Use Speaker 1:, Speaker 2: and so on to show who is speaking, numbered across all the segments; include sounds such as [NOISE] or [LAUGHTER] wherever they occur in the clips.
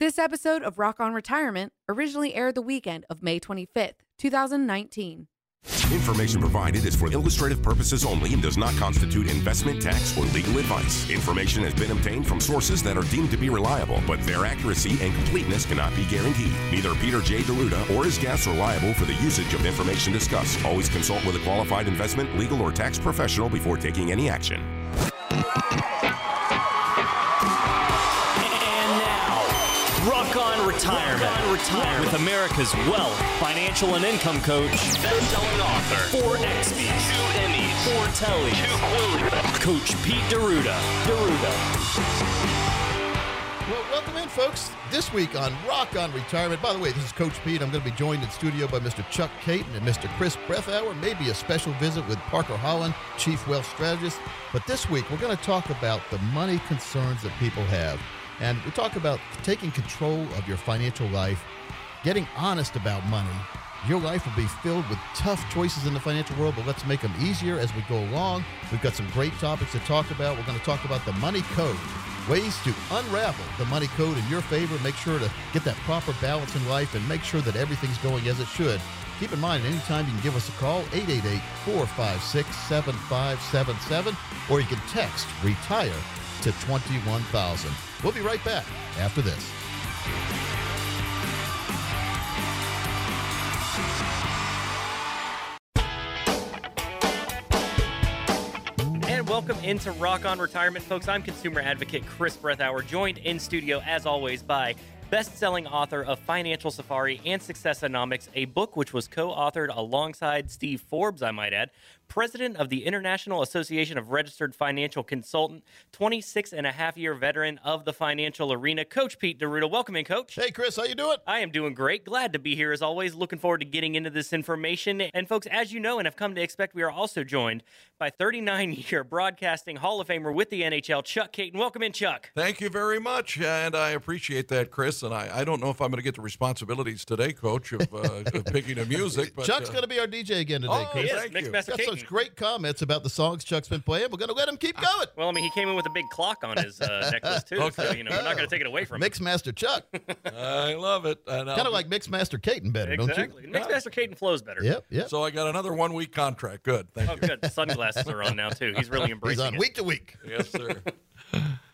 Speaker 1: This episode of Rock on Retirement originally aired the weekend of May 25th, 2019.
Speaker 2: Information provided is for illustrative purposes only and does not constitute investment, tax, or legal advice. Information has been obtained from sources that are deemed to be reliable, but their accuracy and completeness cannot be guaranteed. Neither Peter J. D'Arruda or his guests are liable for the usage of information discussed. Always consult with a qualified investment, legal, or tax professional before taking any action.
Speaker 3: Retirement, on Retirement with America's wealth, financial, and income coach, best-selling author, four XBs, two Emmys, four Tellys, two Quillies, Coach Pete D'Arruda. D'Arruda.
Speaker 4: Well, welcome in, folks. This week on Rock on Retirement. By the way, this is Coach Pete. I'm going to be joined in studio by Mr. Chuck Kaiton and Mr. Chris Breathauer. Maybe a special visit with Parker Holland, Chief Wealth Strategist. But this week, we're going to talk about the money concerns that people have. And we talk about taking control of your financial life, getting honest about money. Your life will be filled with tough choices in the financial world, but let's make them easier as we go along. We've got some great topics to talk about. We're going to talk about the money code, ways to unravel the money code in your favor, make sure to get that proper balance in life, and make sure that everything's going as it should. Keep in mind, anytime you can give us a call, 888 456 7577, or you can text retire to 21000. We'll be right back after this.
Speaker 5: And welcome into Rock on Retirement, folks. I'm consumer advocate Chris Breathauer, joined in studio as always by best-selling author of Financial Safari and Successonomics, a book which was co-authored alongside Steve Forbes, I might add, president of the International Association of Registered Financial Consultant, 26 and a half year veteran of the financial arena, Coach Pete D'Arruda. Welcome in, Coach.
Speaker 4: Hey, Chris, how you doing?
Speaker 5: I am doing great. Glad to be here as always. Looking forward to getting into this information. And folks, as you know and have come to expect, we are also joined by 39 year broadcasting Hall of Famer with the NHL, Chuck Kaiton. Welcome in, Chuck.
Speaker 6: Thank you very much, and I appreciate that, Chris. And I, I don't know if I'm going to get the responsibilities today, Coach, of, uh, of picking the music. [LAUGHS] But,
Speaker 4: Chuck's
Speaker 6: uh,
Speaker 4: going to be our DJ again today,
Speaker 6: Oh,
Speaker 4: Chris.
Speaker 6: yes.
Speaker 5: Yes,
Speaker 6: thank
Speaker 5: Mixed
Speaker 6: you.
Speaker 5: Master
Speaker 4: Got
Speaker 5: Kaiton.
Speaker 4: Such great comments about the songs Chuck's been playing. We're going to let him keep going.
Speaker 5: Well, I mean, he came in with a big clock on his uh, [LAUGHS] necklace too, so you know we're not going to take it away from him.
Speaker 4: Mixmaster Chuck. [LAUGHS]
Speaker 6: I love it.
Speaker 4: Kind of
Speaker 6: be-
Speaker 4: like Mixmaster Kaiton better,
Speaker 5: Exactly.
Speaker 4: don't
Speaker 5: Mixed Master Kaiton flows better.
Speaker 4: you? Yep, yep.
Speaker 6: So I got another one week contract. Good. Thank you.
Speaker 5: Oh,
Speaker 6: you.
Speaker 5: good. The sunglasses are on now too. He's really [LAUGHS] embracing.
Speaker 4: He's
Speaker 5: embracing
Speaker 4: on
Speaker 5: it.
Speaker 4: week to week.
Speaker 6: Yes, sir.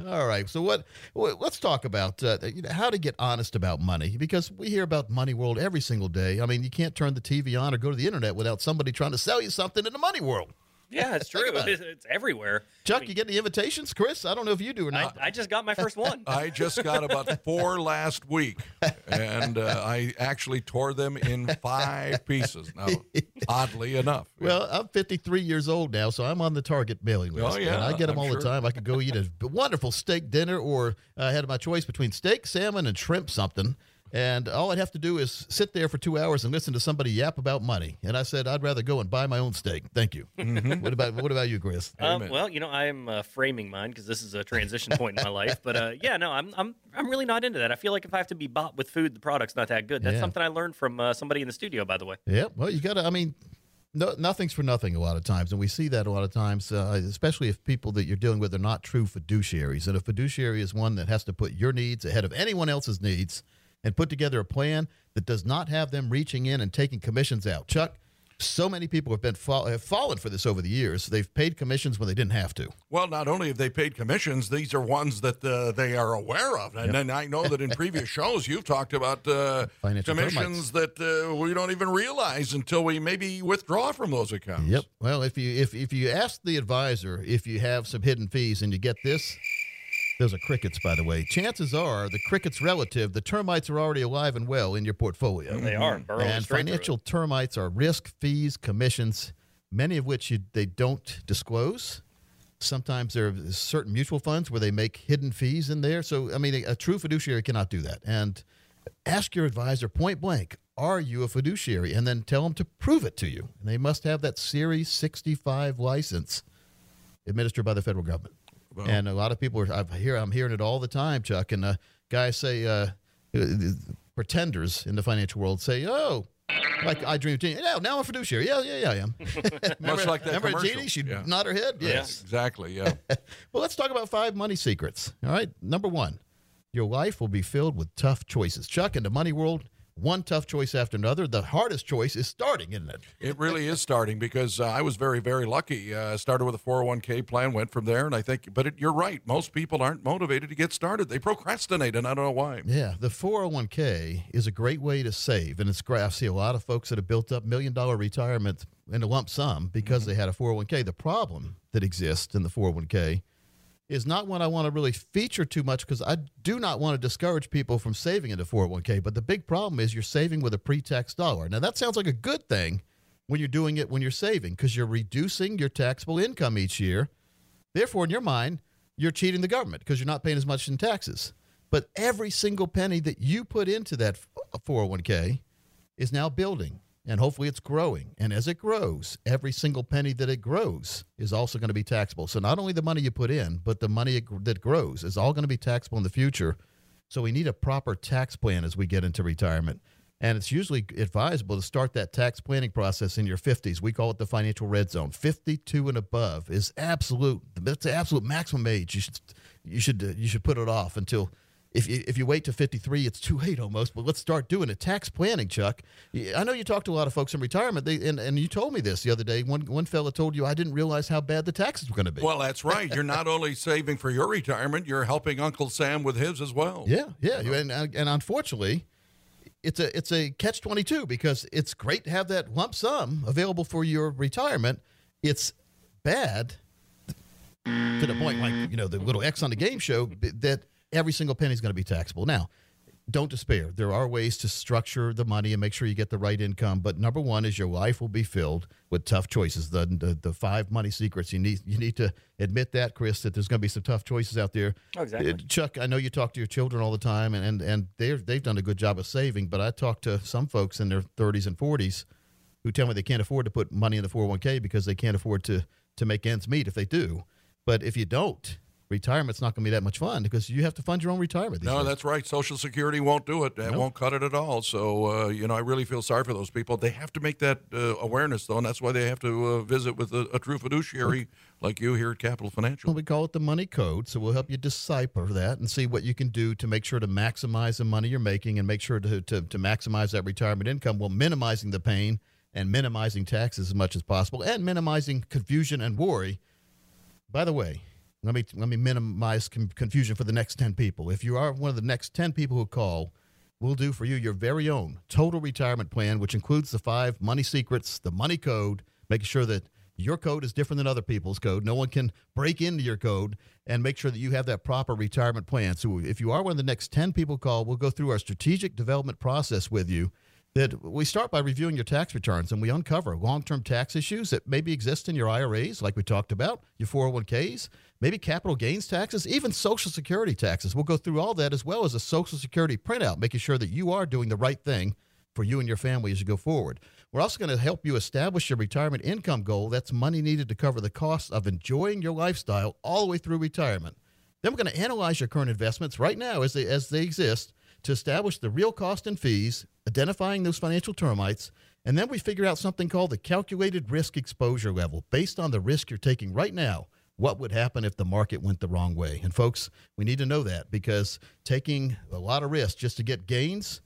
Speaker 4: All right. So what? Let's talk about uh, you know, how to get honest about money because we hear about money world every single day. I mean, you can't turn the TV on or go to the internet without somebody trying to sell you something in the money world.
Speaker 5: Yeah, it's true.
Speaker 4: it.
Speaker 5: It's, it's everywhere.
Speaker 4: Chuck, you get the invitations, Chris? I don't know if you do or
Speaker 5: I,
Speaker 4: not.
Speaker 5: I just got my first one.
Speaker 6: I just got about four last week, and uh, I actually tore them in five pieces. Now, [LAUGHS] oddly enough.
Speaker 4: Well, I'm 53 years old now, so I'm on the Target mailing list.
Speaker 6: Oh, yeah,
Speaker 4: and I get them
Speaker 6: I'm
Speaker 4: all
Speaker 6: sure.
Speaker 4: the time. I could go eat a wonderful steak dinner, or I had my choice between steak, salmon, and shrimp something. And all I'd have to do is sit there for two hours and listen to somebody yap about money. And I said, I'd rather go and buy my own steak. Thank you. what about what about you, Chris?
Speaker 5: Um, well, you know, I'm uh, framing mine because this is a transition point in my life. But uh, yeah, no, I'm, I'm I'm really not into that. I feel like if I have to be bought with food, the product's not that good. That's
Speaker 4: Yeah.
Speaker 5: something I learned from uh, somebody in the studio, by the way.
Speaker 4: Yeah, well, you got to. I mean, no, nothing's for nothing a lot of times, and we see that a lot of times, uh, especially if people that you're dealing with are not true fiduciaries. And a fiduciary is one that has to put your needs ahead of anyone else's needs, and put together a plan that does not have them reaching in and taking commissions out. Chuck, so many people have been fall, have fallen for this over the years. They've paid commissions when they didn't have to.
Speaker 6: Well, not only have they paid commissions, these are ones that uh, they are aware of. And then I know that in previous [LAUGHS] shows you've talked about uh,
Speaker 4: Financial
Speaker 6: commissions that uh, we don't even realize until we maybe withdraw from those accounts.
Speaker 4: Yep. Well, if you if if you ask the advisor if you have some hidden fees and you get this, those are crickets, by the way. Chances are the crickets relative, the termites are already alive and well in your portfolio.
Speaker 5: They are mm-hmm. burrowing
Speaker 4: and financial termites are risk, fees, commissions, many of which you, they don't disclose. Sometimes there are certain mutual funds where they make hidden fees in there. So, I mean, a, a true fiduciary cannot do that. And ask your advisor point blank, are you a fiduciary? And then tell them to prove it to you. And they must have that Series 65 license administered by the federal government. And a lot of people are, I hear, I'm hearing it all the time, Chuck. And uh, guys say, uh, uh, pretenders in the financial world say, oh, like I dream of Jeannie. Yeah, now I'm a fiduciary. Yeah, yeah, yeah, I am. [LAUGHS]
Speaker 6: Much like that
Speaker 4: Remember
Speaker 6: commercial.
Speaker 4: Jeannie? She'd
Speaker 6: Yeah.
Speaker 4: nod her head. Yes.
Speaker 6: Exactly. Yeah. [LAUGHS]
Speaker 4: Well, let's talk about five money secrets. All right. Number one, your life will be filled with tough choices. Chuck, in the money world, one tough choice after another. The hardest choice is starting, isn't it?
Speaker 6: It really is starting because uh, I was very, very lucky. Uh, started with a 401k plan, went from there, and I think, but it, you're right. Most people aren't motivated to get started. They procrastinate, and I don't know why.
Speaker 4: Yeah, the 401k is a great way to save, and it's great. I see a lot of folks that have built up million dollar retirement in a lump sum because mm-hmm. they had a 401k. The problem that exists in the 401k is not one I want to really feature too much because I do not want to discourage people from saving into 401k. But the big problem is you're saving with a pre tax dollar. Now, that sounds like a good thing when you're doing it when you're saving because you're reducing your taxable income each year. Therefore, in your mind, you're cheating the government because you're not paying as much in taxes. But every single penny that you put into that 401k is now building and hopefully it's growing. And as it grows, every single penny that it grows is also going to be taxable. So not only the money you put in, but the money that grows is all going to be taxable in the future. So we need a proper tax plan as we get into retirement. And it's usually advisable to start that tax planning process in your 50s. We call it the financial red zone. 52 and above is absolute. That's the absolute maximum age. You should you should you should put it off until if you, if you wait to 53, it's too late almost. But let's start doing it. Tax planning, Chuck. I know you talked to a lot of folks in retirement, they, and, and you told me this the other day. One, one fella told you, I didn't realize how bad the taxes were going to be.
Speaker 6: Well, that's right. You're not [LAUGHS] only saving for your retirement, you're helping Uncle Sam with his as well.
Speaker 4: Yeah, yeah. And, uh, and unfortunately, it's a, it's a catch 22 because it's great to have that lump sum available for your retirement. It's bad to the point, like, you know, the little X on the game show that every single penny is going to be taxable. Now, don't despair. There are ways to structure the money and make sure you get the right income. But number one is your life will be filled with tough choices. The, the, the five money secrets. You need you need to admit that, Chris, that there's going to be some tough choices out there.
Speaker 5: Oh, exactly. Uh,
Speaker 4: Chuck, I know you talk to your children all the time, and and, and they they've done a good job of saving. But I talk to some folks in their 30s and 40s who tell me they can't afford to put money in the 401k because they can't afford to to make ends meet if they do. But if you don't, retirement's not going to be that much fun because you have to fund your own retirement.
Speaker 6: No,
Speaker 4: days.
Speaker 6: that's right. Social Security won't do it. It nope. won't cut it at all. So, uh, you know, I really feel sorry for those people. They have to make that uh, awareness, though, and that's why they have to uh, visit with a, a true fiduciary like you here at Capital Financial.
Speaker 4: Well, we call it the money code. So we'll help you decipher that and see what you can do to make sure to maximize the money you're making and make sure to, to, to maximize that retirement income while minimizing the pain and minimizing taxes as much as possible and minimizing confusion and worry. By the way, let me let me minimize com- confusion for the next 10 people. If you are one of the next 10 people who call, we'll do for you your very own total retirement plan, which includes the five money secrets, the money code, making sure that your code is different than other people's code. No one can break into your code and make sure that you have that proper retirement plan. So if you are one of the next 10 people call, we'll go through our strategic development process with you that we start by reviewing your tax returns and we uncover long term tax issues that maybe exist in your IRAs, like we talked about, your 401ks, maybe capital gains taxes, even Social Security taxes. We'll go through all that as well as a Social Security printout, making sure that you are doing the right thing for you and your family as you go forward. We're also going to help you establish your retirement income goal. That's money needed to cover the costs of enjoying your lifestyle all the way through retirement. Then we're going to analyze your current investments right now as they, as they exist to establish the real cost and fees, identifying those financial termites, and then we figure out something called the calculated risk exposure level based on the risk you're taking right now. What would happen if the market went the wrong way? And folks, we need to know that because taking a lot of risk just to get gains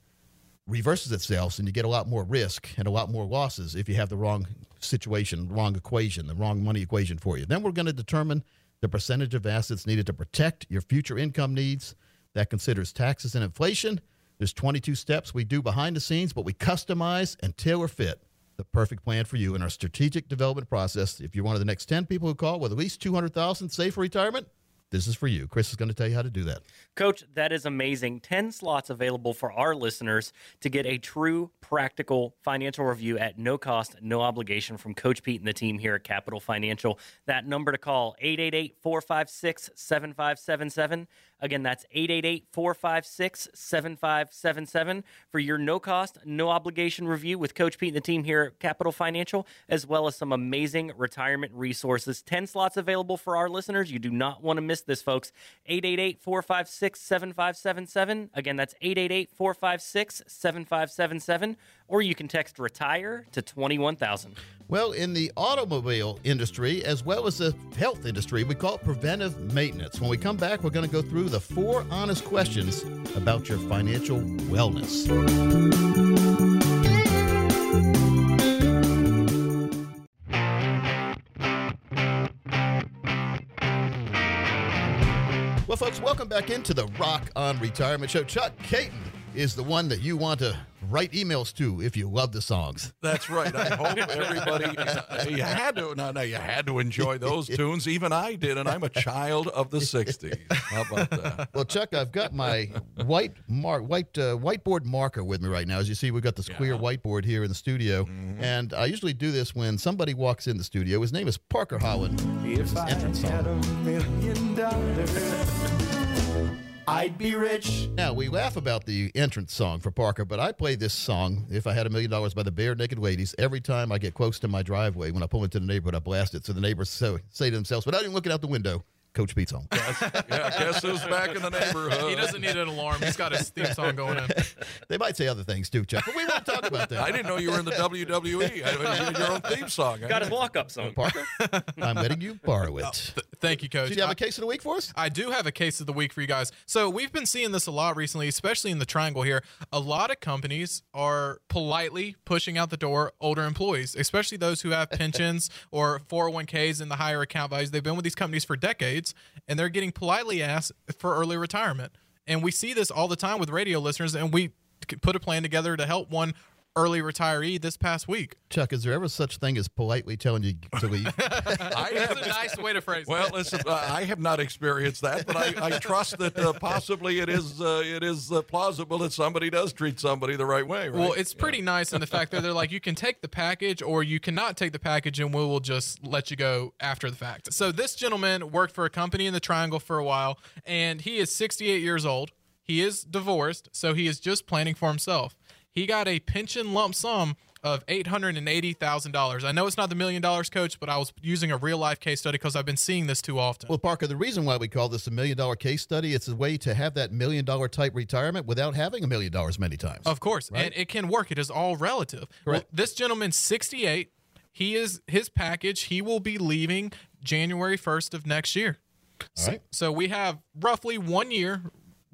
Speaker 4: reverses itself and you get a lot more risk and a lot more losses if you have the wrong situation, wrong equation, the wrong money equation for you. Then we're going to determine the percentage of assets needed to protect your future income needs that considers taxes and inflation. There's 22 steps we do behind the scenes, but we customize and tailor fit the perfect plan for you in our strategic development process. If you're one of the next 10 people who call with at least 200,000 safe for retirement, this is for you. Chris is going to tell you how to do that.
Speaker 5: Coach, that is amazing. 10 slots available for our listeners to get a true practical financial review at no cost, no obligation from Coach Pete and the team here at Capital Financial. That number to call 888-456-7577. Again, that's 888-456-7577 for your no cost, no obligation review with Coach Pete and the team here at Capital Financial, as well as some amazing retirement resources. 10 slots available for our listeners. You do not want to miss this, folks. 888 456 7577. Again, that's 888 456 7577 or you can text retire to 21000.
Speaker 4: Well, in the automobile industry, as well as the health industry, we call it preventive maintenance. When we come back, we're going to go through the four honest questions about your financial wellness. Well, folks, welcome back into the Rock on Retirement Show. Chuck Kaiton is the one that you want to write emails to if you love the songs.
Speaker 6: That's right. I [LAUGHS] hope everybody you had to no no you had to enjoy those [LAUGHS] tunes. Even I did, and I'm a child of the '60s. How about that?
Speaker 4: Well, Chuck, I've got my white mark, white uh, whiteboard marker with me right now. As you see, we've got this clear whiteboard here in the studio, and I usually do this when somebody walks in the studio. His name is Parker Holland. This is entrance song.
Speaker 7: I'd be rich.
Speaker 4: Now we laugh about the entrance song for Parker, but I play this song "If I Had a Million Dollars" by the Barenaked Ladies every time I get close to my driveway. When I pull into the neighborhood, I blast it so the neighbors say to themselves, without even looking out the window, Coach Pete's home.
Speaker 6: Yeah, guess who's back in the neighborhood? [LAUGHS]
Speaker 8: He doesn't need an alarm. He's got his theme song going in. [LAUGHS]
Speaker 4: they might say other things too, Chuck, but we won't talk about that.
Speaker 6: I didn't know you were in the WWE. I mean, you had your own theme song.
Speaker 5: Got his walk up song.
Speaker 4: Parker, I'm letting you borrow it.
Speaker 8: Oh, thank you, Coach.
Speaker 4: Do you have
Speaker 8: I-
Speaker 4: a case of the week for us?
Speaker 8: I do have a case of the week for you guys. So we've been seeing this a lot recently, especially in the triangle here. A lot of companies are politely pushing out the door older employees, especially those who have pensions [LAUGHS] or 401ks in the higher account values. They've been with these companies for decades and they're getting politely asked for early retirement. And we see this all the time with radio listeners and we put a plan together to help one early retiree this past week.
Speaker 4: Chuck, is there ever such thing as politely telling you to leave? [LAUGHS]
Speaker 6: I
Speaker 8: It's
Speaker 6: have
Speaker 8: a nice way to phrase
Speaker 6: Well,
Speaker 8: it.
Speaker 6: listen, uh, I have not experienced that, but I, I trust that uh, possibly it is uh, it is uh, plausible that somebody does treat somebody the right way, right?
Speaker 8: Well, it's pretty nice in the fact that they're like, you can take the package or you cannot take the package and we will just let you go after the fact. So, this gentleman worked for a company in the Triangle for a while and he is 68 years old. He is divorced, so he is just planning for himself. He got a pension lump sum of $880,000. I know it's not the million dollars, coach, but I was using a real life case study because I've been seeing this too often.
Speaker 4: well, Parker, the reason why we call this a million dollar case study, it's a way to have that million dollar type retirement without having a million dollars many times.
Speaker 8: Of course, and it can work. It is all relative. Well, this gentleman's 68. He is his package. He will be leaving January 1st of next year.
Speaker 4: All right.
Speaker 8: So we have roughly one year,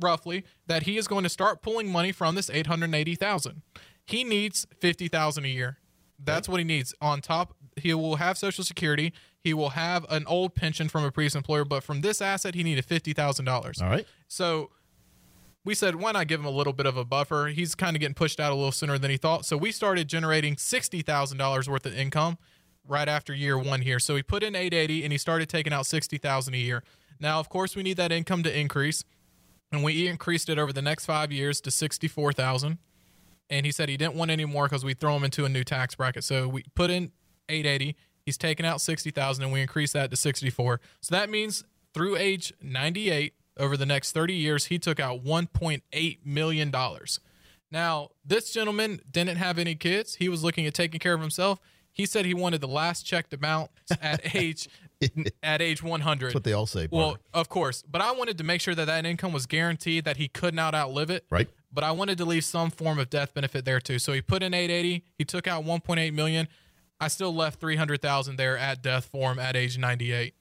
Speaker 8: roughly, that he is going to start pulling money from this 880,000. He needs 50,000 a year. That's what he needs. On top, he will have Social Security. He will have an old pension from a previous employer, but from this asset, he needed $50,000.
Speaker 4: All right.
Speaker 8: So we said, why not give him a little bit of a buffer? He's kind of getting pushed out a little sooner than he thought. So we started generating $60,000 worth of income right after year one here. So he put in 880 and he started taking out 60,000 a year. Now, of course, we need that income to increase. And we increased it over the next five years to 64,000. And he said he didn't want any more because we throw him into a new tax bracket. So we put in 880. He's taken out 60,000 and we increased that to 64. So that means through age 98 over the next 30 years, he took out 1.8 million dollars. Now, this gentleman didn't have any kids. He was looking at taking care of himself. He said he wanted the last check to bounce at [LAUGHS] age [LAUGHS] at age 100.
Speaker 4: That's what they all say.
Speaker 8: Well, of course, but I wanted to make sure that that income was guaranteed that he could not outlive it.
Speaker 4: Right.
Speaker 8: But I wanted to leave some form of death benefit there too. So he put in 880. He took out 1.8 million. I still left 300,000 there at death for him at age 98.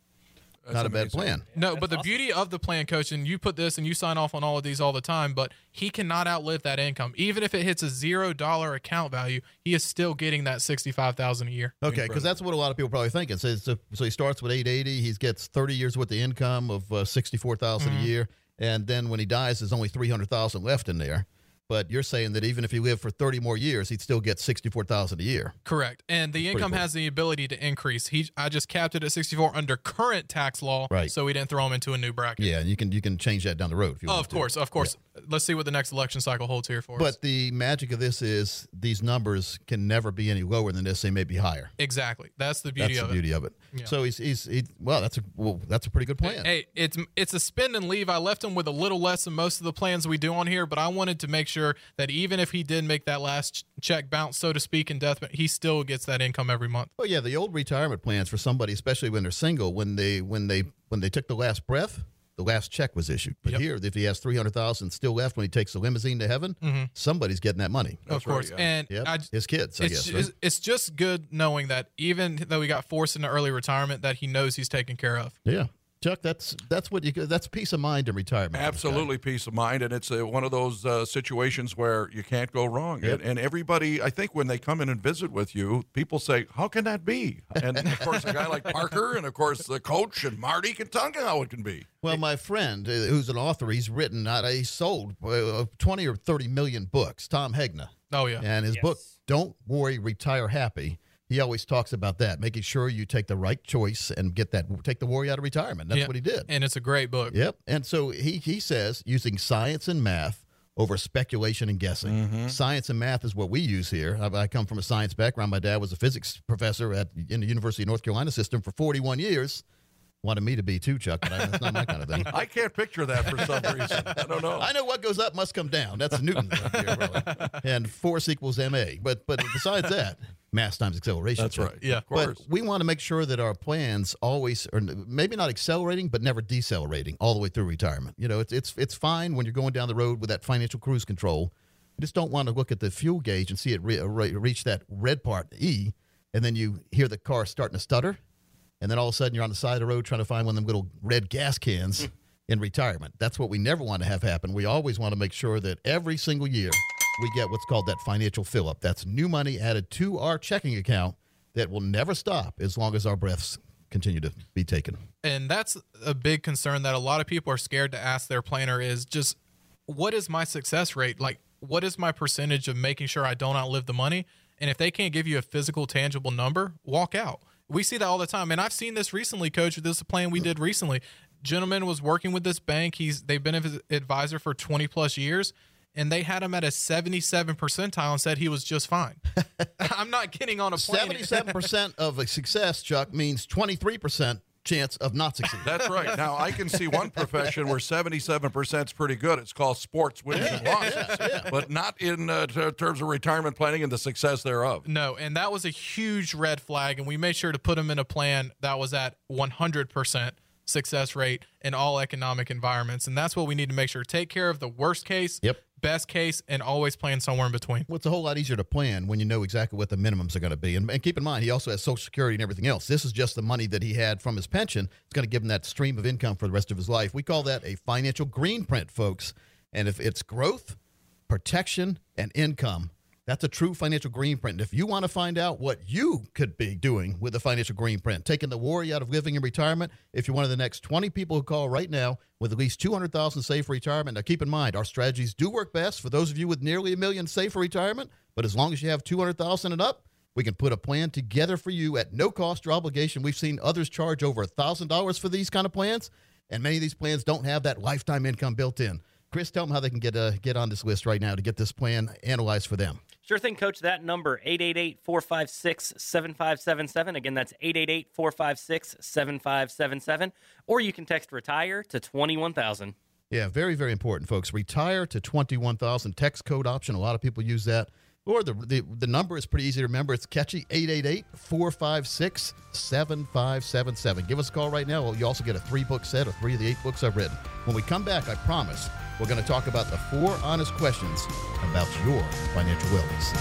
Speaker 4: Not a bad plan.
Speaker 8: No, but the beauty of the plan, coach, and you put this and you sign off on all of these all the time, but he cannot outlive that income. Even if it hits a zero dollar account value, he is still getting that sixty five thousand a year.
Speaker 4: Okay, because that's what a lot of people probably thinking. So, so, so he starts with 880. He gets 30 years worth of income of uh, 64,000
Speaker 8: Mm-hmm.
Speaker 4: a year, and then when he dies, there's only 300,000 left in there. But you're saying that even if he lived for 30 more years, he'd still get 64,000 a year.
Speaker 8: Correct. And the income
Speaker 4: cool.
Speaker 8: has the ability to increase. He I just capped it at sixty four under current tax law.
Speaker 4: Right.
Speaker 8: So we didn't throw him into a new bracket.
Speaker 4: Yeah, and you can you can change that down the road if you
Speaker 8: Oh,
Speaker 4: want
Speaker 8: of
Speaker 4: to.
Speaker 8: course, of course. Let's see what the next election cycle holds here for us.
Speaker 4: But the magic of this is these numbers can never be any lower than this. They may be higher.
Speaker 8: Exactly. That's the beauty
Speaker 4: That's the
Speaker 8: of it.
Speaker 4: beauty of it. So he's he's he, well. That's a well. That's a pretty good plan.
Speaker 8: Hey, it's it's a spend and leave. I left him with a little less than most of the plans we do on here, but I wanted to make sure that even if he did make that last check bounce, so to speak, in death, he still gets that income every month.
Speaker 4: Well, yeah, the old retirement plans for somebody, especially when they're single, when they when they when they took the last breath, the last check was issued. But
Speaker 8: Yep.
Speaker 4: here, if he has three hundred thousand still left when he takes the limousine to heaven, mm-hmm. somebody's getting that money.
Speaker 8: of course. And
Speaker 4: Yep.
Speaker 8: I,
Speaker 4: his kids, I
Speaker 8: it's,
Speaker 4: guess. right?
Speaker 8: it's, it's just good knowing that even though he got forced into early retirement, that he knows he's taken care of.
Speaker 4: Yeah, Chuck, that's that's what you that's peace of mind in retirement.
Speaker 6: Absolutely, peace of mind, and it's uh one of those uh, situations where you can't go wrong.
Speaker 4: Yep.
Speaker 6: And, and everybody, I think, when they come in and visit with you, people say, "How can that be?" And of course, a guy like [LAUGHS] Parker, and of course, the coach and Marty can tell you how it can be.
Speaker 4: Well, my friend, uh, who's an author, he's written, uh, he sold uh, twenty or thirty million books. Tom Hegna,
Speaker 8: Oh yeah.
Speaker 4: and his
Speaker 5: Yes.
Speaker 4: book "Don't Worry, Retire Happy." He always talks about that, making sure you take the right choice and get that take the worry out of retirement. That's
Speaker 8: Yeah.
Speaker 4: what he did.
Speaker 8: And it's a great book.
Speaker 4: Yep. And so he he says using science and math over speculation and guessing. Mm-hmm. Science and math is what we use here. I, I come from a science background. My dad was a physics professor at in the University of North Carolina system for 41 years. Wanted me to be too, Chuck, but I, that's not my kind of thing. [LAUGHS]
Speaker 6: I can't picture that for some [LAUGHS] reason. I don't know.
Speaker 4: I know what goes up must come down. That's Newton right there, probably. [LAUGHS] And force equals ma. But but besides that, mass times acceleration.
Speaker 6: That's right.
Speaker 8: Yeah.
Speaker 6: of course.
Speaker 4: But we want to make sure that our plans always are maybe not accelerating, but never decelerating all the way through retirement. You know, it's it's it's fine when you're going down the road with that financial cruise control. You just don't want to look at the fuel gauge and see it re- uh, re- reach that red part E, and then you hear the car starting to stutter, and then all of a sudden you're on the side of the road trying to find one of them little red gas cans hmm. in retirement. That's what we never want to have happen. We always want to make sure that every single year we get what's called that financial fill up. That's new money added to our checking account that will never stop as long as our breaths continue to be taken.
Speaker 8: and that's a big concern that a lot of people are scared to ask their planner is just what is my success rate? Like what is my percentage of making sure i don't outlive the money? And if they can't give you a physical tangible number walk out. We see that all the time. And i've seen this recently coach. This is a plan we did recently. Gentleman was working with this bank. He's they've been his advisor for 20 plus years and they had him at a 77 percentile and said he was just fine [LAUGHS] i'm not getting on a plane
Speaker 4: Seventy-seven percent of a success, Chuck, means twenty-three percent chance of not succeeding.
Speaker 6: That's right. Now I can see one profession where seventy-seven percent is pretty good. It's called sports wins and losses, but not in uh, t- terms of retirement planning and the success thereof.
Speaker 8: No, and that was a huge red flag, and we made sure to put him in a plan that was at 100% success rate in all economic environments, and that's what we need to make sure. Take care of the worst case,
Speaker 4: Yep.
Speaker 8: Best case, and always plan somewhere in between.
Speaker 4: Well, it's a whole lot easier to plan when you know exactly what the minimums are going to be. And, and keep in mind, he also has Social Security and everything else. This is just the money that he had from his pension. It's going to give him that stream of income for the rest of his life. We call that a financial green print, folks. And if it's growth, protection, and income, that's a true financial green print. And if you want to find out what you could be doing with the financial green print, taking the worry out of living in retirement, if you're one of the next 20 people who call right now with at least 200,000 saved for retirement, now keep in mind our strategies do work best for those of you with nearly a million saved for retirement, but as long as you have 200,000 and up, we can put a plan together for you at no cost or obligation. We've seen others charge over $1,000 for these kind of plans, and many of these plans don't have that lifetime income built in. Chris, tell them how they can get uh, get on this list right now to get this plan analyzed for them.
Speaker 5: Sure thing, Coach. That number, 888-456-7577. Again, that's 888-456-7577. Or you can text RETIRE to 21000.
Speaker 4: Yeah, very, very important, folks. Retire to 21,000. Text code option. A lot of people use that. Or the, the, the number is pretty easy to remember. It's catchy 888 456 7577. Give us a call right now. You also get a three book set of three of the eight books I've written. When we come back, I promise we're going to talk about the four honest questions about your financial wellness.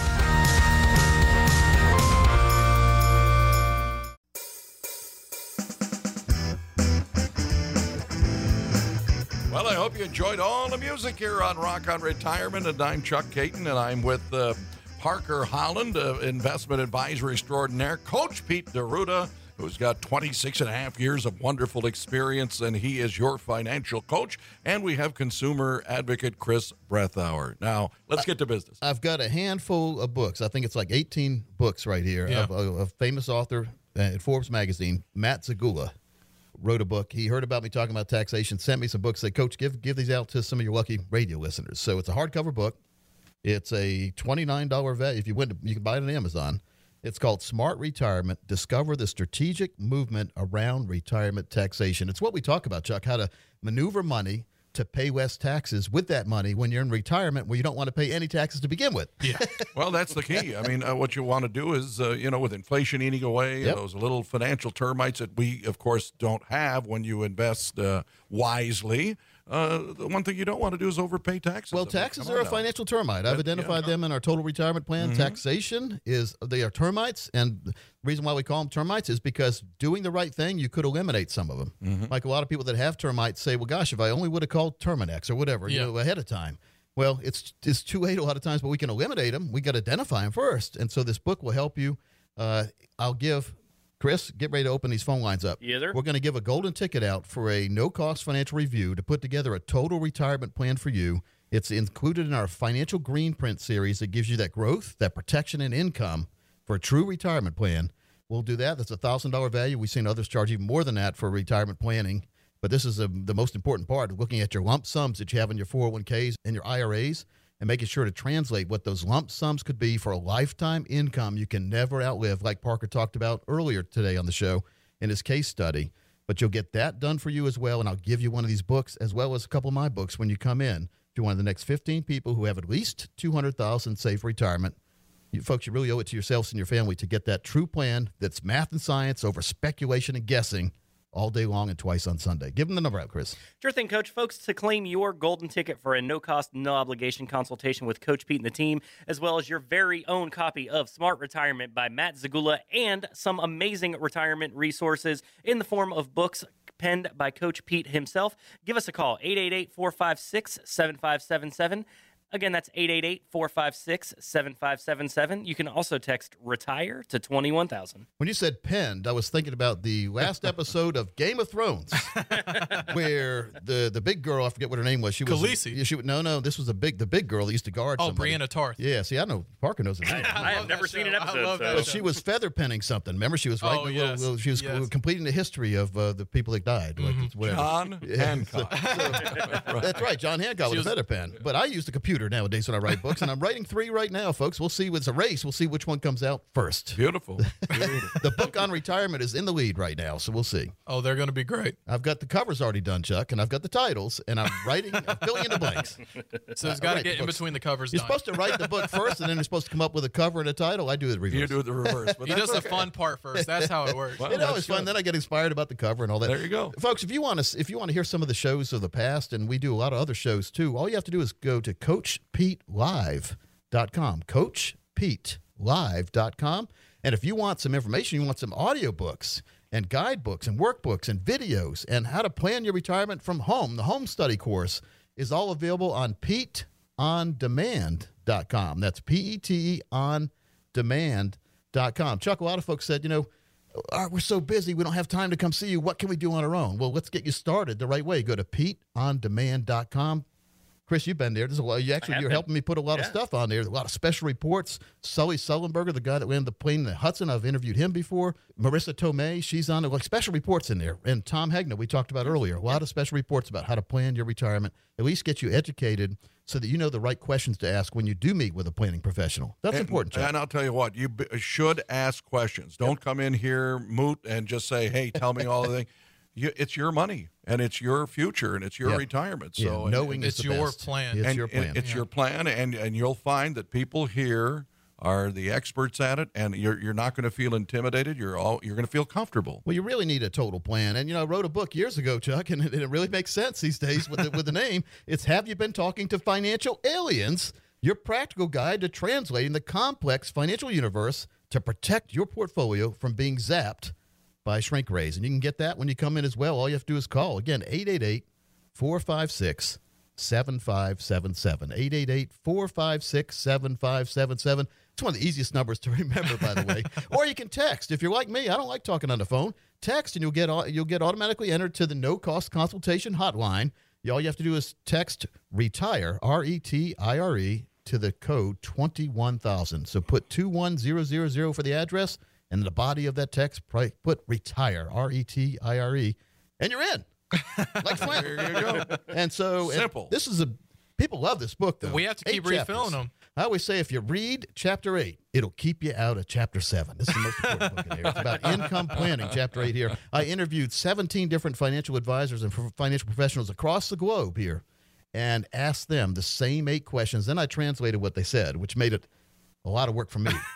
Speaker 6: Well, I hope you enjoyed all the music here on Rock on Retirement. And I'm Chuck Kaiton, and I'm with uh, Parker Holland, uh, investment advisor extraordinaire, Coach Pete D'Arruda, who's got 26 and a half years of wonderful experience, and he is your financial coach. And we have consumer advocate Chris Breathauer. Now, let's get to business.
Speaker 4: I've got a handful of books. I think it's like 18 books right here
Speaker 8: Yeah.
Speaker 4: of a, a famous author uh, at Forbes magazine, Matt Zagula. Wrote a book. He heard about me talking about taxation, sent me some books. Said, "Coach, give give these out to some of your lucky radio listeners." So it's a hardcover book. It's a twenty nine dollar value. If you went, to, you can buy it on Amazon. It's called Smart Retirement: Discover the Strategic Movement Around Retirement Taxation. It's what we talk about, Chuck. How to maneuver money to pay less taxes with that money when you're in retirement where you don't want to pay any taxes to begin with.
Speaker 8: Yeah.
Speaker 6: Well, that's the key. I mean, uh, what you want to do is, uh, you know, with inflation eating away,
Speaker 4: Yep.
Speaker 6: those little financial termites that we, of course, don't have when you invest uh, wisely. Uh, the one thing you don't want to do is overpay taxes.
Speaker 4: Well,
Speaker 6: I mean,
Speaker 4: taxes are a
Speaker 6: now.
Speaker 4: financial termite. I've
Speaker 6: That- yeah,
Speaker 4: identified them in our total retirement plan. Taxation is they are termites, and the reason why we call them termites is because doing the right thing, you could eliminate some of them. Like a lot of people that have termites say, "Well, gosh, if I only would have called Terminix or whatever, you know, ahead of time." Well, it's it's too late a lot of times, but we can eliminate them. We got to identify them first, and so this book will help you. Uh, I'll give Chris, get ready to open these phone lines up.
Speaker 5: Yes, sir.
Speaker 4: We're going to give a golden ticket out for a no cost financial review to put together a total retirement plan for you. It's included in our financial green print series that gives you that growth, that protection, and income for a true retirement plan. We'll do that. That's a thousand dollar value. We've seen others charge even more than that for retirement planning. But this is a, the most important part looking at your lump sums that you have in your 401ks and your IRAs and making sure to translate what those lump sums could be for a lifetime income you can never outlive, like Parker talked about earlier today on the show in his case study. But you'll get that done for you as well. And I'll give you one of these books as well as a couple of my books when you come in. If you're one of the next 15 people who have at least 200,000 safe retirement, you folks, you really owe it to yourselves and your family to get that true plan that's math and science over speculation and guessing all day long and twice on Sunday. Give them the number out, Chris.
Speaker 5: Sure thing, Coach. Folks, to claim your golden ticket for a no cost, no obligation consultation with Coach Pete and the team, as well as your very own copy of Smart Retirement by Matt Zagula and some amazing retirement resources in the form of books penned by Coach Pete himself, give us a call 888 456 7577. Again, that's 888 456 7577. You can also text retire to 21000.
Speaker 4: When you said penned, I was thinking about the last episode of Game of Thrones, [LAUGHS] where the the big girl, I forget what her name was. She was
Speaker 8: Khaleesi.
Speaker 4: Yeah, she no no. This was the big the big girl that used to guard.
Speaker 8: Oh,
Speaker 4: somebody.
Speaker 8: Brianna Tarth.
Speaker 4: Yeah, see, I know Parker knows her [LAUGHS] name.
Speaker 5: I have never
Speaker 8: that
Speaker 5: seen
Speaker 8: show.
Speaker 5: an
Speaker 8: I
Speaker 5: episode.
Speaker 8: love that
Speaker 5: so-
Speaker 4: But she was feather penning something. Remember, she was writing
Speaker 8: Oh,
Speaker 4: a little, little- she was
Speaker 8: Yes.
Speaker 4: completing the history of uh, the people that died. Like, it's whatever.
Speaker 6: John [LAUGHS] Hancock.
Speaker 4: That's right, John Hancock with
Speaker 8: was-
Speaker 4: a feather pen. But I use the computer nowadays when I write books, and I'm writing three right now, folks. We'll see. It's a race. We'll see which one comes out first.
Speaker 6: Beautiful. Beautiful. [LAUGHS]
Speaker 4: The book on retirement is in the lead right now, so we'll see.
Speaker 8: Oh, they're going to be great.
Speaker 4: I've got the covers already done, Chuck, and I've got the titles, and I'm writing, I'm filling in the blanks.
Speaker 8: So it's got to get in
Speaker 4: books.
Speaker 8: between the covers.
Speaker 4: You're
Speaker 8: done.
Speaker 4: supposed to write the book first, and then you're supposed to come up with a cover and a title. I do the reverse.
Speaker 6: you do the reverse. But [LAUGHS]
Speaker 8: He does the fun part first. That's how it works. [LAUGHS]
Speaker 6: Well,
Speaker 4: You know, it's fun. Then I get inspired about the cover and all that.
Speaker 6: There you go.
Speaker 4: folks. If you want to, if you want to hear some of the shows of the past, and we do a lot of other shows too, all you have to do is go to CoachPeteLive.com. CoachPeteLive.com. And if you want some information, you want some audiobooks and guidebooks and workbooks and videos and how to plan your retirement from home, the home study course is all available on PeteOnDemand.com. That's P E T E on demand.com. Chuck, a lot of folks said, you know, "Ah, we're so busy, we don't have time to come see you. What can we do on our own? Well, let's get you started the right way. Go to PeteOnDemand.com. Chris, you've been there. There's a lot. You actually, you're helping me put a lot of stuff on there. A lot of special reports. Sully Sullenberger, the guy that landed the plane in the Hudson, I've interviewed him before. Marisa Tomei, she's on it. Like special reports in there. And Tom Hegna, we talked about earlier. A lot of special reports about how to plan your retirement. At least get you educated so that you know the right questions to ask when you do meet with a planning professional. That's
Speaker 6: And-
Speaker 4: important, Chuck.
Speaker 6: And I'll tell you what, you b- should ask questions. Don't come in here, moot, and just say, "Hey, tell me all the things." [LAUGHS] You, it's your money, and it's your future, and it's your
Speaker 4: Yeah.
Speaker 6: retirement.
Speaker 4: Yeah,
Speaker 6: So, and-
Speaker 4: knowing
Speaker 8: it's your
Speaker 4: best.
Speaker 8: plan.
Speaker 4: It's
Speaker 6: and,
Speaker 4: your
Speaker 6: and
Speaker 4: plan.
Speaker 6: it's your plan, and and you'll find that people here are the experts at it, and you're you're not going to feel intimidated. You're all you're going to feel comfortable.
Speaker 4: Well, you really need a total plan. And, you know, I wrote a book years ago, Chuck, and it, it really makes sense these days with the, with the name. [LAUGHS] It's Have You Been Talking to Financial Aliens? Your practical guide to translating the complex financial universe to protect your portfolio from being zapped by shrink rays. And you can get that when you come in as well. All you have to do is call. Again, 888 456 7577. 888 456 7577. It's one of the easiest numbers to [LAUGHS] remember, by the way. or you can text. If you're like me, I don't like talking on the phone. Text and you'll get you'll get automatically entered to the no cost consultation hotline. All you have to do is text retire R E T I R E to the code 21000. So put 21000 for the address and in the body of that text put retire R E T I R E and you're in. like [LAUGHS] Flint.
Speaker 6: There you go.
Speaker 4: And so and
Speaker 6: Simple.
Speaker 4: this is a people love this book though.
Speaker 8: We have to keep
Speaker 4: Eight
Speaker 8: refilling
Speaker 4: chapters.
Speaker 8: them.
Speaker 4: I always say if you read chapter eight, it'll keep you out of chapter seven. This is the most important book in here. It's about income planning, chapter eight here. I interviewed 17 different financial advisors and financial professionals across the globe here and asked them the same eight questions. Then I translated what they said, which made it a lot of work for me. [LAUGHS]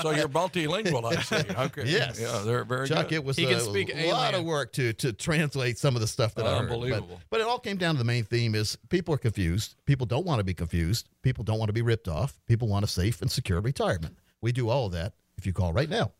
Speaker 6: so you're multilingual, I see. Okay.
Speaker 4: Yes.
Speaker 6: Yeah, they're very
Speaker 4: Chuck,
Speaker 6: good.
Speaker 4: it was
Speaker 8: He
Speaker 4: a
Speaker 8: can speak
Speaker 4: lot of work to to translate some of the stuff that I heard. But-
Speaker 6: Unbelievable.
Speaker 4: But, it all came down to the main theme is people are confused. People don't want to be confused. People don't want to be ripped off. People want a safe and secure retirement. We do all of that if you call right now.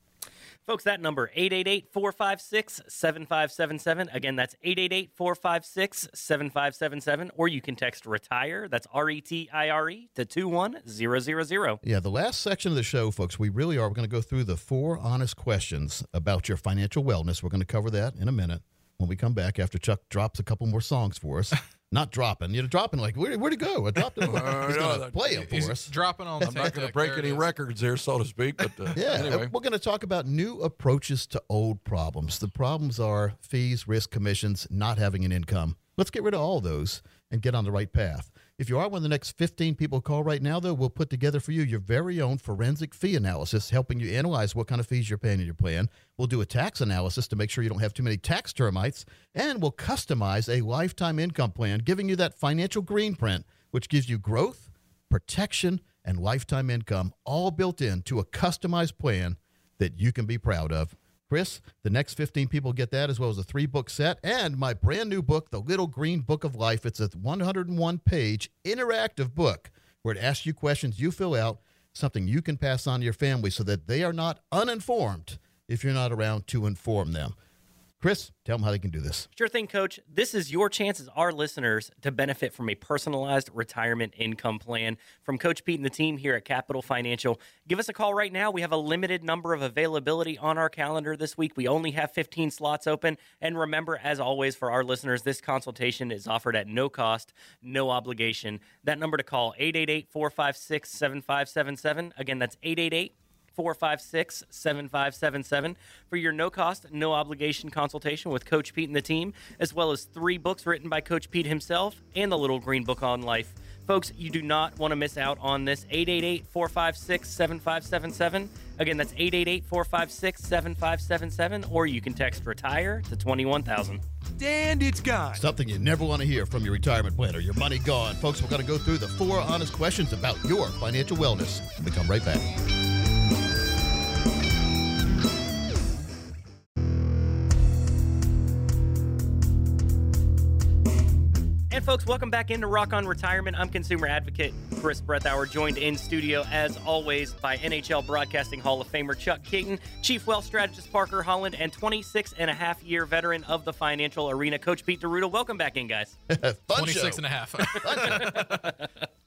Speaker 5: Folks, that number, 888-456-7577. Again, that's 888-456-7577. Or you can text RETIRE, that's R-E-T-I-R-E, to 21000.
Speaker 4: Yeah, the last section of the show, folks, we really are. We're going to go through the four honest questions about your financial wellness. We're going to cover that in a minute when we come back after Chuck drops a couple more songs for us. [LAUGHS] Not dropping, you know, dropping like where, where'd it go? I dropped it. [LAUGHS] He's
Speaker 6: Uh,
Speaker 4: going
Speaker 6: no,
Speaker 4: to play them for us.
Speaker 8: dropping on.
Speaker 6: I'm not going to break any records there, so to speak. But uh,
Speaker 4: Yeah,
Speaker 6: anyway.
Speaker 4: we're going to talk about new approaches to old problems. The problems are fees, risk, commissions, not having an income. Let's get rid of all those and get on the right path. If you are one of the next 15 people call right now, though, we'll put together for you your very own forensic fee analysis, helping you analyze what kind of fees you're paying in your plan. We'll do a tax analysis to make sure you don't have too many tax termites, and we'll customize a lifetime income plan, giving you that financial green print, which gives you growth, protection, and lifetime income all built into a customized plan that you can be proud of. Chris, the next 15 people get that as well as a three book set and my brand new book, The Little Green Book of Life. It's a 101 page interactive book where it asks you questions you fill out, something you can pass on to your family so that they are not uninformed if you're not around to inform them. Chris, tell them how they can do this.
Speaker 5: Sure thing, Coach. This is your chance as our listeners to benefit from a personalized retirement income plan from Coach Pete and the team here at Capital Financial. Give us a call right now. We have a limited number of availability on our calendar this week. We only have 15 slots open. And remember, as always, for our listeners, this consultation is offered at no cost, no obligation. That number to call 888 456 7577. Again, that's 888 456 7577 for your no cost, no obligation consultation with Coach Pete and the team, as well as three books written by Coach Pete himself and the Little Green Book on Life. Folks, you do not want to miss out on this 888 456 7577. Again, that's 888 456 7577, or you can text retire to 21000.
Speaker 7: And it's gone.
Speaker 4: Something you never want to hear from your retirement planner. your money gone. Folks, we're going to go through the four honest questions about your financial wellness. We come right back.
Speaker 5: And folks, welcome back into Rock on Retirement. I'm consumer advocate Chris Brethauer, joined in studio as always by NHL Broadcasting Hall of Famer Chuck Kaiton, Chief Wealth Strategist Parker Holland, and 26 and a half year veteran of the financial arena, Coach Pete D'Arruda. Welcome back in, guys. [LAUGHS]
Speaker 4: Fun
Speaker 8: 26
Speaker 4: show.
Speaker 8: and a half.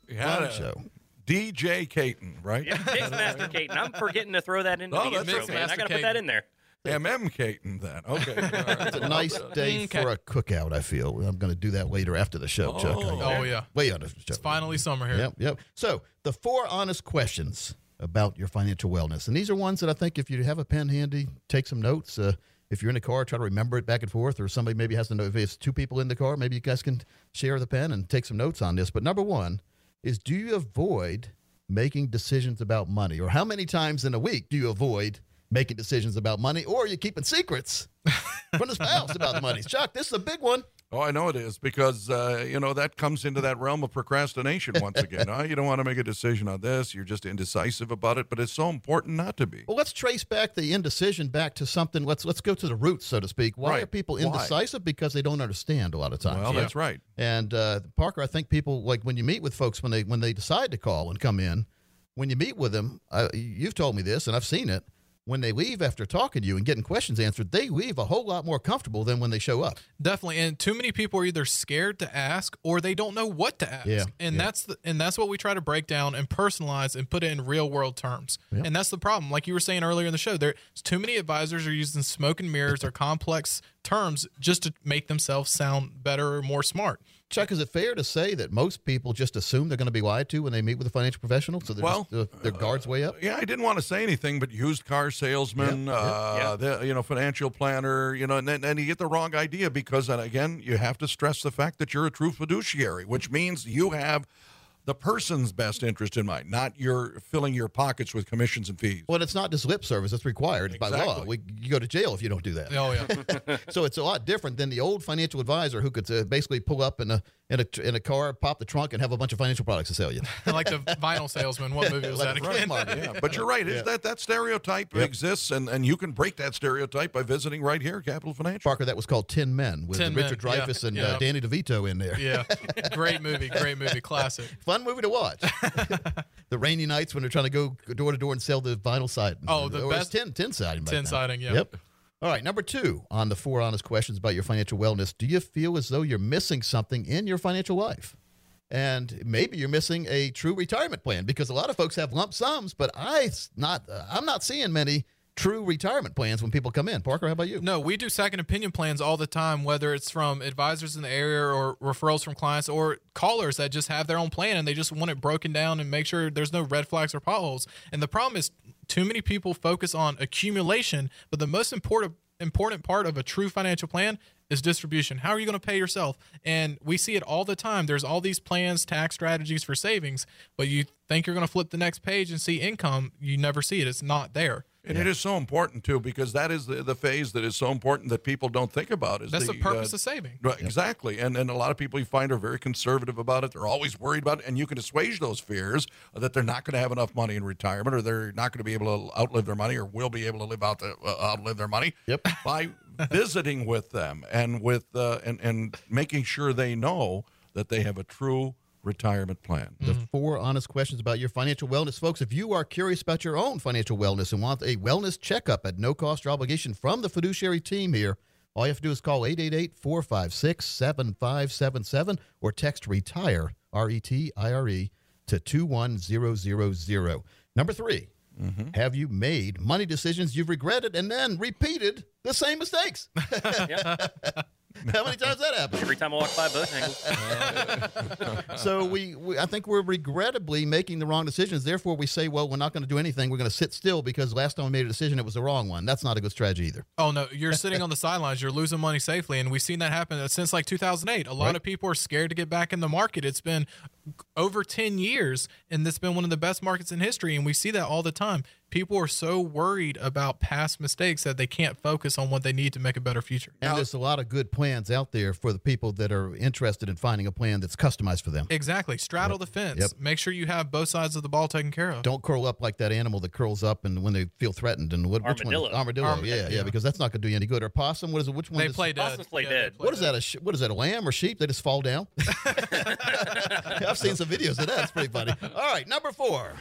Speaker 6: We had
Speaker 4: Fun
Speaker 6: a
Speaker 4: show. [LAUGHS]
Speaker 6: DJ Kaiton, right?
Speaker 5: Yeah, Mixmaster Kaiton. I'm forgetting to throw that into
Speaker 6: Oh,
Speaker 5: the
Speaker 6: that's
Speaker 5: intro, man. I got to put that in there.
Speaker 6: MM Kaiton, then. Okay. [LAUGHS] all right.
Speaker 4: It's a nice day for a cookout, I feel. I'm going to do that later after the show, Chuck.
Speaker 6: Oh.
Speaker 8: oh yeah,
Speaker 4: Way on the show.
Speaker 8: it's finally summer here.
Speaker 4: Yep, yep. So, the four honest questions about your financial wellness. And these are ones that I think if you have a pen handy, take some notes. Uh, if you're in the car, try to remember it back and forth, or somebody maybe has to know if it's two people in the car, maybe you guys can share the pen and take some notes on this. But number one is do you avoid making decisions about money? Or how many times in a week do you avoid making decisions about money? Or are you keeping secrets [LAUGHS] from the spouse about the money? Chuck, this is a big one.
Speaker 6: Oh, I know it is because uh, you know that comes into that realm of procrastination once again. huh? You don't want to make a decision on this; you're just indecisive about it. But it's so important not to be.
Speaker 4: Well, let's trace back the indecision back to something. Let's let's go to the roots, so to speak. Why
Speaker 6: Right.
Speaker 4: are people
Speaker 6: Why?
Speaker 4: indecisive? Because they don't understand a lot of times.
Speaker 6: Well, that's right.
Speaker 4: And uh, Parker, I think people like when you meet with folks when they when they decide to call and come in, when you meet with them, uh, you've told me this, and I've seen it. When they leave after talking to you and getting questions answered, they leave a whole lot more comfortable than when they show up.
Speaker 8: Definitely, and too many people are either scared to ask or they don't know what to ask.
Speaker 4: Yeah,
Speaker 8: and
Speaker 4: yeah.
Speaker 8: that's the, and that's what we try to break down and personalize and put it in real world terms. And that's the problem. Like you were saying earlier in the show, there's too many advisors are using smoke and mirrors or complex terms just to make themselves sound better or more smart.
Speaker 4: Chuck, is it fair to say that most people just assume they're going to be lied to when they meet with a financial professional, so they're
Speaker 6: Well,
Speaker 4: just, uh, their guards way up?
Speaker 6: Yeah, I didn't want to say anything, but used car salesman,
Speaker 4: Yep, yep,
Speaker 6: uh, the, you know, financial planner, you know, and then and you get the wrong idea because, and again, you have to stress the fact that you're a true fiduciary, which means you have the person's best interest in mind, not your filling your pockets with commissions and fees.
Speaker 4: Well, it's not just lip service; it's required by law.
Speaker 6: Exactly.
Speaker 4: We, you go to jail if you don't do that.
Speaker 8: Oh yeah. [LAUGHS]
Speaker 4: so it's a lot different than the old financial advisor who could uh, basically pull up in a in a in a car, pop the trunk, and have a bunch of financial products to sell you. [LAUGHS]
Speaker 8: like the vinyl salesman. What movie was
Speaker 4: Like
Speaker 8: that again?
Speaker 4: market.
Speaker 6: Yeah, but you're right. Is that that stereotype exists, and, and you can break that stereotype by visiting right here, Capital Financial.
Speaker 4: Parker, that was called Tin Men with
Speaker 8: 10
Speaker 4: Richard
Speaker 8: Men, yeah,
Speaker 4: Dreyfuss and
Speaker 8: yeah.
Speaker 4: uh, Danny DeVito in there.
Speaker 8: Yeah, [LAUGHS] great movie, great movie, classic.
Speaker 4: Fun movie to watch. [LAUGHS] the rainy nights when they're trying to go door to door and sell the vinyl siding.
Speaker 8: Oh, the
Speaker 4: or it's
Speaker 8: best-
Speaker 4: tin tin siding. back
Speaker 8: Tin
Speaker 4: then.
Speaker 8: siding, yeah.
Speaker 4: Yep. All right, number two on the four honest questions about your financial wellness. Do you feel as though you're missing something in your financial life? And maybe you're missing a true retirement plan because a lot of folks have lump sums, but I not uh, I'm not seeing many true retirement plans when people come in. Parker, how about you?
Speaker 8: No, we do second opinion plans all the time, whether it's from advisors in the area or referrals from clients or callers that just have their own plan and they just want it broken down and make sure there's no red flags or potholes. And the problem is too many people focus on accumulation, but the most important important part of a true financial plan is distribution. How are you going to pay yourself? And we see it all the time. There's all these plans, tax strategies for savings, but you think you're going to flip the next page and see income, you never see it. It's not there.
Speaker 6: And it is so important too because that is the, the phase that is so important that people don't think about. Is
Speaker 8: That's the purpose of saving.
Speaker 6: Right, exactly. And and a lot of people you find are very conservative about it. They're always worried about it, and you can assuage those fears that they're not going to have enough money in retirement, or they're not going to be able to outlive their money, or will be able to live out the, uh, outlive their money.
Speaker 4: Yep. [LAUGHS]
Speaker 6: By visiting with them and with uh, and and making sure they know that they have a true retirement plan.
Speaker 4: The four honest questions about your financial wellness. Folks, if you are curious about your own financial wellness and want a wellness checkup at no cost or obligation from the fiduciary team here, all you have to do is call 888 456 7577 or text RETIRE, R E T I R E, to 21000. Number 3 mm-hmm. Have you made money decisions you've regretted and then repeated the same mistakes? [LAUGHS] [LAUGHS] How many times that happened?
Speaker 5: Every time I walk by Bojangles. [LAUGHS]
Speaker 4: so we, we i think we're regrettably making the wrong decisions therefore we say well we're not going to do anything we're going to sit still because last time we made a decision it was the wrong one that's not a good strategy either
Speaker 8: Oh no, you're sitting on the sidelines. You're losing money safely, and we've seen that happen since like 2008. A lot
Speaker 4: Right.
Speaker 8: of people are scared to get back in the market. It's been over 10 years, and it's been one of the best markets in history, and we see that all the time. People are so worried about past mistakes that they can't focus on what they need to make a better future.
Speaker 4: and there's a lot of good plans out there for the people that are interested in finding a plan that's customized for them
Speaker 8: Exactly. Straddle the fence.
Speaker 4: Yep.
Speaker 8: Make sure you have both sides of the ball taken care of.
Speaker 4: don't curl up like that animal that curls up and when they feel threatened and what which one armadillo
Speaker 8: Arm-
Speaker 4: yeah, yeah
Speaker 8: yeah.
Speaker 4: because that's not going to do you any good or possum what is it which one
Speaker 8: They
Speaker 4: is
Speaker 8: play dead.
Speaker 5: Possums play
Speaker 8: they
Speaker 5: dead.
Speaker 8: play
Speaker 4: what is
Speaker 8: dead.
Speaker 4: that a sh- what is that a lamb or sheep they just fall down [LAUGHS] [LAUGHS] i've seen some videos of that. It's pretty funny. All right number four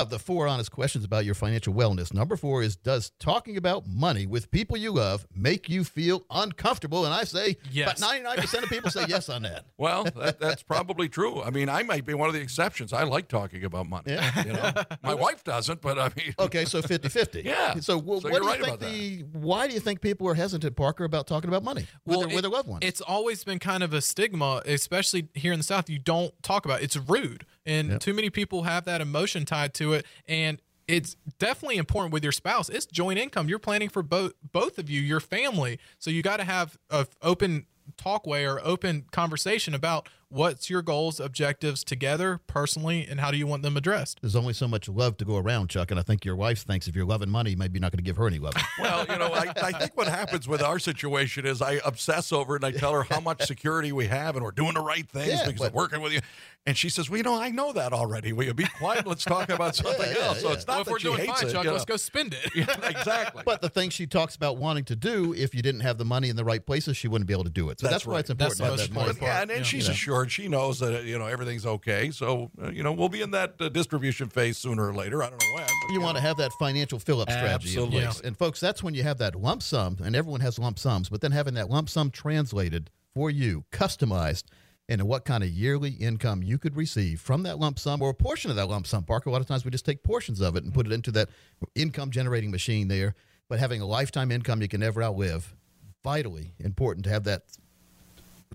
Speaker 4: of the four honest questions about your financial wellness. Number four is Does talking about money with people you love make you feel uncomfortable? And I say,
Speaker 8: Yes.
Speaker 4: but 99% of people say yes on that. [LAUGHS]
Speaker 6: Well, that, that's probably true. I mean, I might be one of the exceptions. I like talking about money.
Speaker 4: Yeah.
Speaker 6: You know, my wife doesn't, but I mean, [LAUGHS]
Speaker 4: Okay, so 50 50. [LAUGHS]
Speaker 6: Yeah.
Speaker 4: So, well,
Speaker 6: So
Speaker 4: what
Speaker 6: you're
Speaker 4: do you
Speaker 6: right
Speaker 4: think the, why do you think people are hesitant, Parker, about talking about money with, their,
Speaker 8: it-
Speaker 4: with their loved ones?
Speaker 8: It's always been kind of a stigma, especially here in the South. You don't talk about it. It's rude. And too many people have that emotion tied to it. And it's definitely important with your spouse. It's joint income. You're planning for both both of you, your family. So you got to have a open talkway or open conversation about what's your goals, objectives together personally, and how do you want them addressed.
Speaker 4: There's only so much love to go around, Chuck, and I think your wife thinks if you're loving money, maybe you're not going to give her any love. [LAUGHS]
Speaker 6: Well, you know, I, I think what happens with our situation is I obsess over it and I tell her how much security we have and we're doing the right things
Speaker 4: Yeah,
Speaker 6: because
Speaker 4: but-
Speaker 6: I'm working with you. And she says, Well, you know, I know that already. Will you be quiet? Let's talk about [LAUGHS] something
Speaker 4: yeah,
Speaker 6: else. So
Speaker 4: yeah.
Speaker 6: it's not
Speaker 8: Well, if
Speaker 6: that
Speaker 8: we're
Speaker 6: she
Speaker 8: doing
Speaker 6: hates
Speaker 8: fine,
Speaker 6: it,
Speaker 8: Chuck,
Speaker 6: you know.
Speaker 8: let's go spend it. [LAUGHS]
Speaker 6: Yeah, exactly.
Speaker 4: But the thing she talks about wanting to do, if you didn't have the money in the right places, she wouldn't be able to do it. So that's,
Speaker 6: That's
Speaker 4: why it's important
Speaker 8: That's
Speaker 4: to
Speaker 8: the
Speaker 4: have that
Speaker 8: most
Speaker 4: money.
Speaker 8: important
Speaker 6: But, yeah, and, and
Speaker 8: yeah.
Speaker 6: she's assured she knows that you know everything's okay. So uh, you know we'll be in that uh, distribution phase sooner or later. I don't know when. but,
Speaker 4: You want
Speaker 6: know.
Speaker 4: to have that financial fill-up strategy in
Speaker 6: Absolutely.
Speaker 4: place. And folks, that's when you have that lump sum, and everyone has lump sums, but then having that lump sum translated for you, customized into what kind of yearly income you could receive from that lump sum or a portion of that lump sum. Parker, a lot of times we just take portions of it and put it into that income generating machine there. But having a lifetime income you can never outlive, vitally important to have that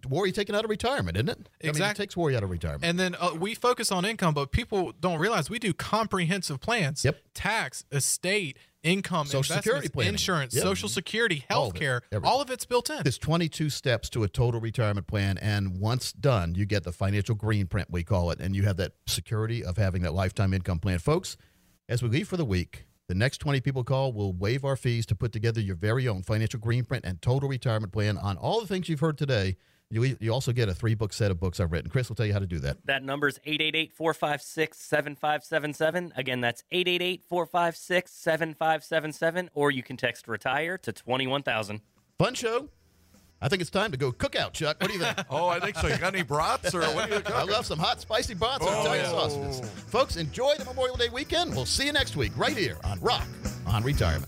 Speaker 4: worry taken out of retirement, isn't it? I mean, it takes worry out of retirement.
Speaker 8: And then uh, we focus on income, but people don't realize we do comprehensive plans.
Speaker 4: Yep.
Speaker 8: Tax, estate, income,
Speaker 4: Social Security planning.
Speaker 8: insurance,
Speaker 4: Yep.
Speaker 8: social security,
Speaker 4: All of it.
Speaker 8: healthcare, all of it's built in.
Speaker 4: There's 22 steps to a total retirement plan, and once done, you get the financial green print, we call it, and you have that security of having that lifetime income plan. Folks, as we leave for the week, The next 20 people call will waive our fees to put together your very own financial green print and total retirement plan on all the things you've heard today. You, you also get a three book set of books I've written. Chris will tell you how to do that.
Speaker 5: That number is 888 456 7577. Again, that's 888 456 7577. Or you can text retire to 21000.
Speaker 4: Fun show. I think it's time to go cook out, Chuck. What do you think? [LAUGHS]
Speaker 6: oh, I think so. You got any brats or what do you
Speaker 4: I love some hot, spicy brats and
Speaker 6: Oh,
Speaker 4: Italian
Speaker 6: yeah.
Speaker 4: sausages. Folks, enjoy the Memorial Day weekend. We'll see you next week right here on Rock on Retirement.